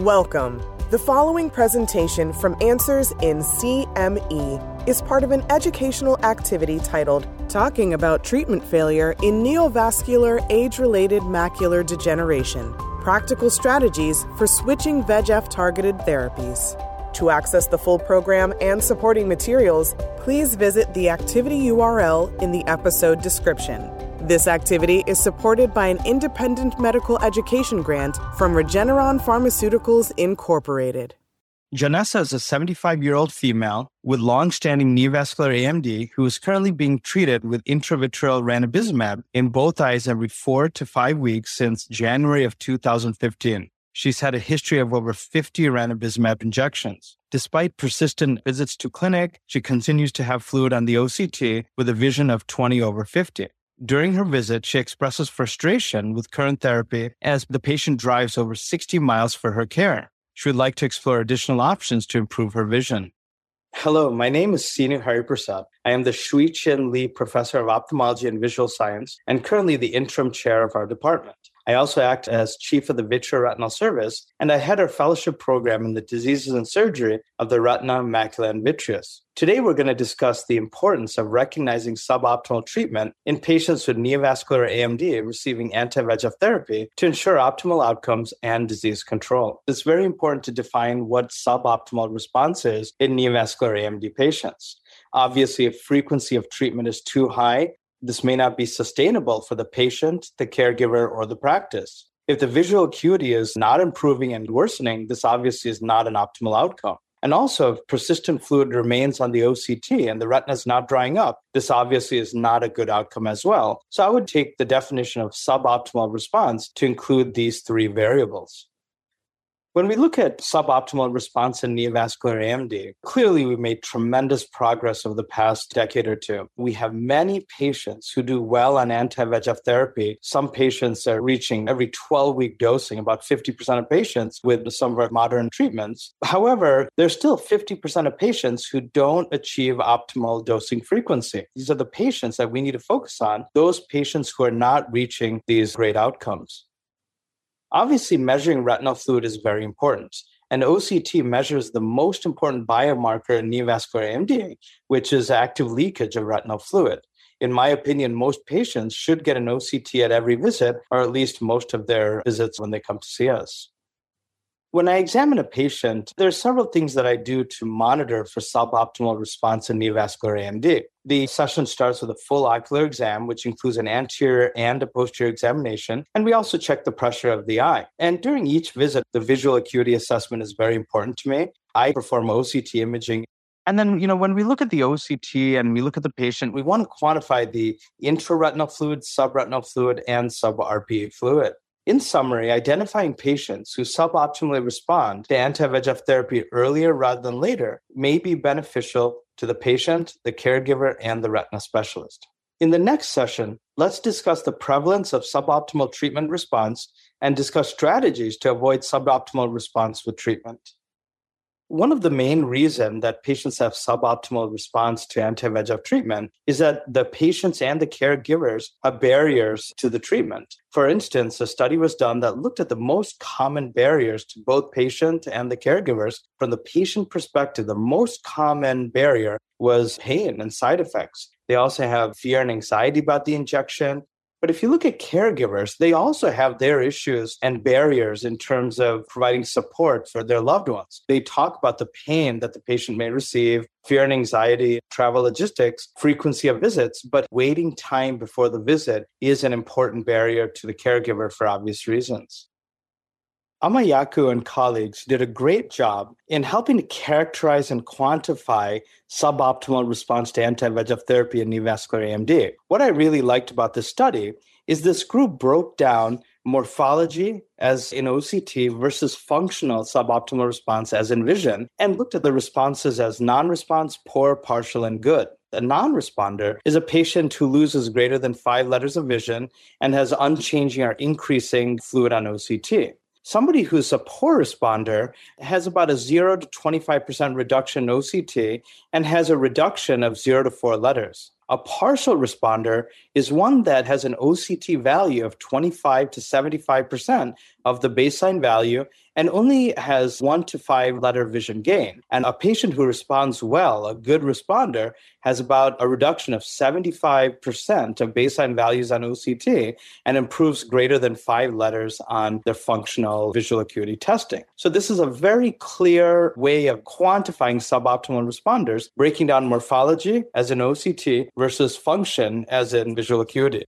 Welcome. The following presentation from Answers in CME is part of an educational activity titled Talking About Treatment Failure in Neovascular Age Related Macular Degeneration Practical Strategies for Switching VEGF Targeted Therapies. To access the full program and supporting materials, please visit the activity URL in the episode description. This activity is supported by an independent medical education grant from Regeneron Pharmaceuticals Incorporated. Janessa is a 75 year old female with long standing neovascular AMD who is currently being treated with intravitreal ranibizumab in both eyes every four to five weeks since January of 2015. She's had a history of over 50 ranibizumab injections. Despite persistent visits to clinic, she continues to have fluid on the OCT with a vision of 20 over 50. During her visit, she expresses frustration with current therapy as the patient drives over 60 miles for her care. She would like to explore additional options to improve her vision. Hello, my name is Seenu Hariprasad. I am the Shui Chin Lee Professor of Ophthalmology and Visual Science and currently the interim chair of our department. I also act as chief of the vitreoretinal service, and I head our fellowship program in the diseases and surgery of the retina, macula, and vitreous. Today, we're going to discuss the importance of recognizing suboptimal treatment in patients with neovascular AMD receiving anti VEGF therapy to ensure optimal outcomes and disease control. It's very important to define what suboptimal response is in neovascular AMD patients. Obviously, if frequency of treatment is too high, this may not be sustainable for the patient, the caregiver, or the practice. If the visual acuity is not improving and worsening, this obviously is not an optimal outcome. And also, if persistent fluid remains on the OCT and the retina is not drying up, this obviously is not a good outcome as well. So I would take the definition of suboptimal response to include these three variables. When we look at suboptimal response in neovascular AMD, clearly we've made tremendous progress over the past decade or two. We have many patients who do well on anti VEGF therapy. Some patients are reaching every 12 week dosing, about 50% of patients with some of our modern treatments. However, there's still 50% of patients who don't achieve optimal dosing frequency. These are the patients that we need to focus on, those patients who are not reaching these great outcomes. Obviously, measuring retinal fluid is very important. And OCT measures the most important biomarker in neovascular AMD, which is active leakage of retinal fluid. In my opinion, most patients should get an OCT at every visit, or at least most of their visits when they come to see us. When I examine a patient, there are several things that I do to monitor for suboptimal response in neovascular AMD. The session starts with a full ocular exam, which includes an anterior and a posterior examination. And we also check the pressure of the eye. And during each visit, the visual acuity assessment is very important to me. I perform OCT imaging and then, you know, when we look at the OCT and we look at the patient, we want to quantify the intraretinal fluid, subretinal fluid, and sub-RPE fluid. In summary, identifying patients who suboptimally respond to anti VEGF therapy earlier rather than later may be beneficial to the patient, the caregiver, and the retina specialist. In the next session, let's discuss the prevalence of suboptimal treatment response and discuss strategies to avoid suboptimal response with treatment. One of the main reasons that patients have suboptimal response to anti-VEGF treatment is that the patients and the caregivers are barriers to the treatment. For instance, a study was done that looked at the most common barriers to both patient and the caregivers. From the patient perspective, the most common barrier was pain and side effects. They also have fear and anxiety about the injection. But if you look at caregivers, they also have their issues and barriers in terms of providing support for their loved ones. They talk about the pain that the patient may receive, fear and anxiety, travel logistics, frequency of visits, but waiting time before the visit is an important barrier to the caregiver for obvious reasons. Amoaku and colleagues did a great job in helping to characterize and quantify suboptimal response to anti-VEGF therapy in neovascular AMD. What I really liked about this study is this group broke down morphology as in OCT versus functional suboptimal response as in vision and looked at the responses as non-response, poor, partial, and good. A non responder is a patient who loses greater than five letters of vision and has unchanging or increasing fluid on OCT. Somebody who's a poor responder has about a 0 to 25% reduction in OCT and has a reduction of 0 to 4 letters. A partial responder is one that has an OCT value of 25 to 75% of the baseline value and only has one to five letter vision gain. And a patient who responds well, a good responder, has about a reduction of 75% of baseline values on OCT and improves greater than five letters on their functional visual acuity testing. So, this is a very clear way of quantifying suboptimal responders, breaking down morphology as an OCT versus function as in visual acuity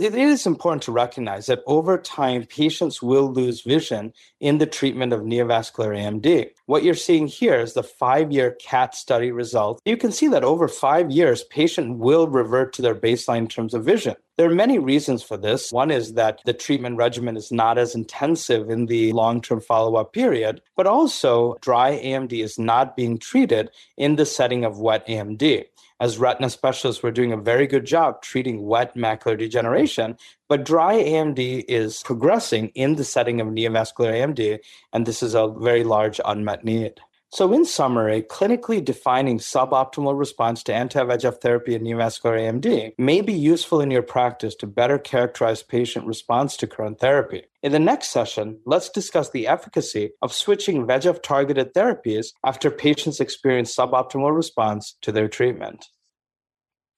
it is important to recognize that over time, patients will lose vision in the treatment of neovascular AMD. What you're seeing here is the five year CATT study result. You can see that over five years, patient will revert to their baseline in terms of vision. There are many reasons for this. One is that the treatment regimen is not as intensive in the long term follow up period, but also dry AMD is not being treated in the setting of wet AMD as retina specialists, we're doing a very good job treating wet macular degeneration, but dry AMD is progressing in the setting of neovascular AMD, and this is a very large unmet need. So, in summary, clinically defining suboptimal response to anti VEGF therapy in neovascular AMD may be useful in your practice to better characterize patient response to current therapy. In the next session, let's discuss the efficacy of switching VEGF targeted therapies after patients experience suboptimal response to their treatment.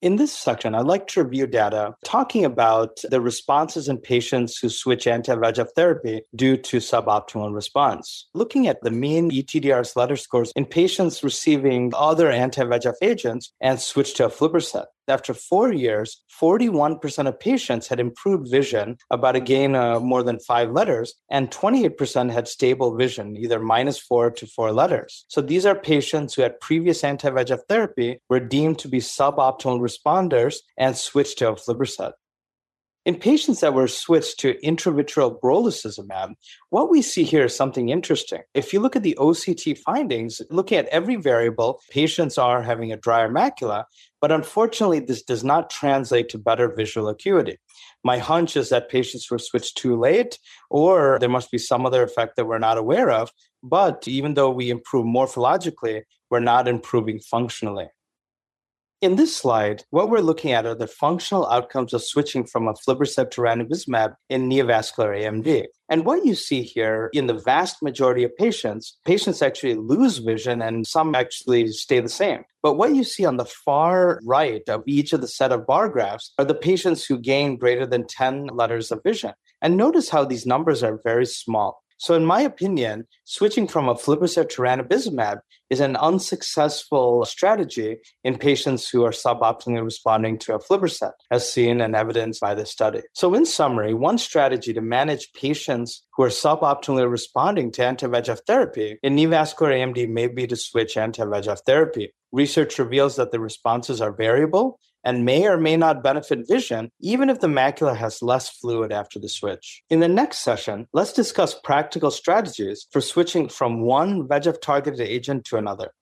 In this section, I'd like to review data talking about the responses in patients who switch anti VEGF therapy due to suboptimal response. Looking at the mean ETDRS letter scores in patients receiving other anti VEGF agents and switch to aflibercept after four years, 41% of patients had improved vision, about a gain of more than five letters, and 28% had stable vision, either minus four to four letters. So these are patients who had previous anti VEGF therapy, were deemed to be suboptimal responders, and switched to aflibercept. In patients that were switched to intravitreal brolucizumab, what we see here is something interesting. If you look at the OCT findings, looking at every variable, patients are having a drier macula, but unfortunately, this does not translate to better visual acuity. My hunch is that patients were switched too late, or there must be some other effect that we're not aware of. But even though we improve morphologically, we're not improving functionally. In this slide, what we're looking at are the functional outcomes of switching from aflibercept to ranibizumab in neovascular AMD. And what you see here in the vast majority of patients, patients actually lose vision and some actually stay the same. But what you see on the far right of each of the set of bar graphs are the patients who gain greater than 10 letters of vision. And notice how these numbers are very small. So, in my opinion, switching from a aflibercept to ranibizumab is an unsuccessful strategy in patients who are suboptimally responding to a aflibercept, as seen and evidenced by this study. So, in summary, one strategy to manage patients who are suboptimally responding to anti-VEGF therapy in neovascular AMD may be to switch anti-VEGF therapy. Research reveals that the responses are variable and may or may not benefit vision, even if the macula has less fluid after the switch. In the next session, let's discuss practical strategies for switching from one VEGF targeted agent to another.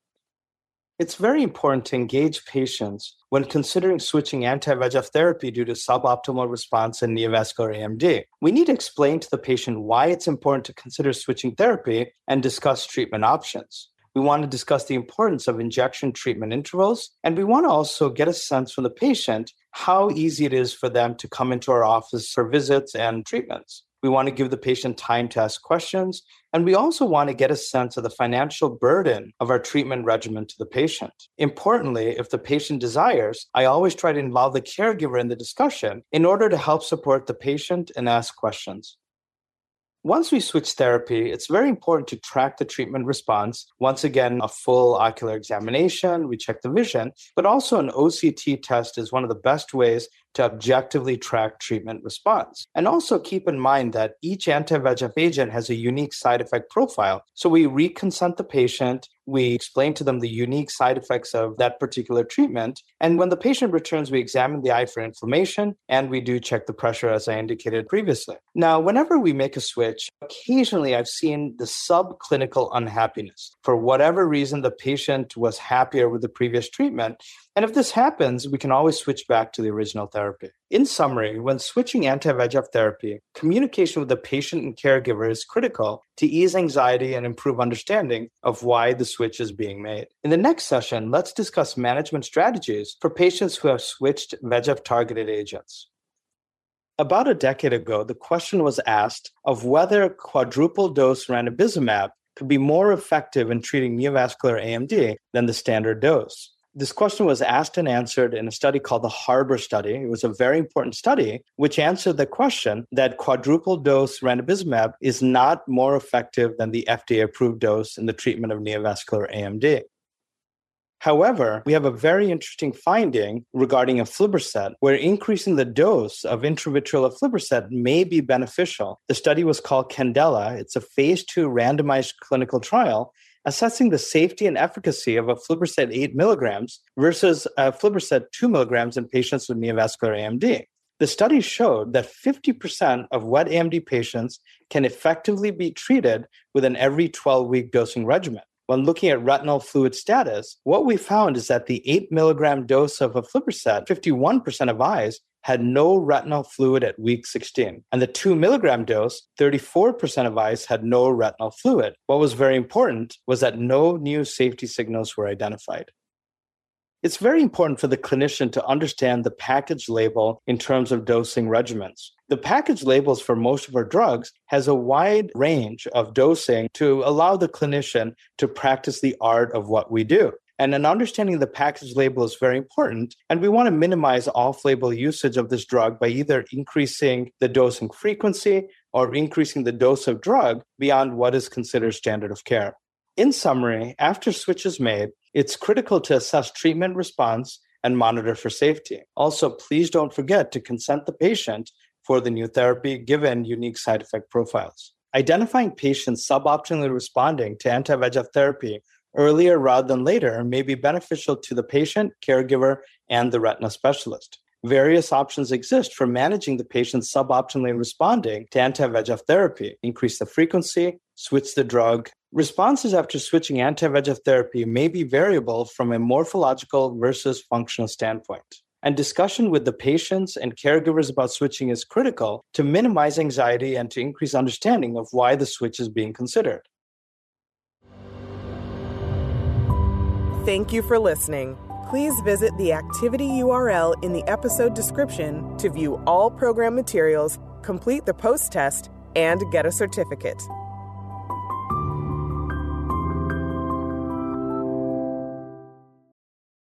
It's very important to engage patients when considering switching anti VEGF therapy due to suboptimal response in neovascular AMD. We need to explain to the patient why it's important to consider switching therapy and discuss treatment options. We want to discuss the importance of injection treatment intervals. And we want to also get a sense from the patient how easy it is for them to come into our office for visits and treatments. We want to give the patient time to ask questions. And we also want to get a sense of the financial burden of our treatment regimen to the patient. Importantly, if the patient desires, I always try to involve the caregiver in the discussion in order to help support the patient and ask questions. Once we switch therapy, it's very important to track the treatment response. Once again, a full ocular examination, we check the vision, but also an OCT test is one of the best ways to objectively track treatment response. And also keep in mind that each anti VEGF agent has a unique side effect profile. So we reconsent the patient, we explain to them the unique side effects of that particular treatment. And when the patient returns, we examine the eye for inflammation and we do check the pressure, as I indicated previously. Now, whenever we make a switch, occasionally I've seen the subclinical unhappiness. For whatever reason, the patient was happier with the previous treatment. And if this happens, we can always switch back to the original therapy. In summary, when switching anti VEGF therapy, communication with the patient and caregiver is critical to ease anxiety and improve understanding of why the switch is being made. In the next session, let's discuss management strategies for patients who have switched VEGF targeted agents. About a decade ago, the question was asked of whether quadruple dose ranibizumab could be more effective in treating neovascular AMD than the standard dose. This question was asked and answered in a study called the Harbor Study. It was a very important study which answered the question that quadruple dose ranibizumab is not more effective than the FDA approved dose in the treatment of neovascular AMD. However, we have a very interesting finding regarding aflibercept, where increasing the dose of intravitreal aflibercept may be beneficial. The study was called Candela. It's a phase two randomized clinical trial assessing the safety and efficacy of aflibercept 8 milligrams versus uh, aflibercept 2 milligrams in patients with neovascular AMD. The study showed that 50% of wet AMD patients can effectively be treated with an every 12 week dosing regimen. When looking at retinal fluid status, what we found is that the 8 milligram dose of aflibercept, 51% of eyes had no retinal fluid at week 16. And the 2 milligram dose, 34% of eyes had no retinal fluid. What was very important was that no new safety signals were identified. It's very important for the clinician to understand the package label in terms of dosing regimens. The package labels for most of our drugs has a wide range of dosing to allow the clinician to practice the art of what we do. And an understanding of the package label is very important. And we want to minimize off label usage of this drug by either increasing the dosing frequency or increasing the dose of drug beyond what is considered standard of care. In summary, after switch is made, it's critical to assess treatment response and monitor for safety. Also, please don't forget to consent the patient for the new therapy given unique side effect profiles. Identifying patients suboptimally responding to anti VEGF therapy earlier rather than later may be beneficial to the patient, caregiver, and the retina specialist. Various options exist for managing the patient suboptimally responding to anti VEGF therapy. Increase the frequency, switch the drug. Responses after switching anti VEGF therapy may be variable from a morphological versus functional standpoint. And discussion with the patients and caregivers about switching is critical to minimize anxiety and to increase understanding of why the switch is being considered. Thank you for listening. Please visit the activity URL in the episode description to view all program materials, complete the post test, and get a certificate.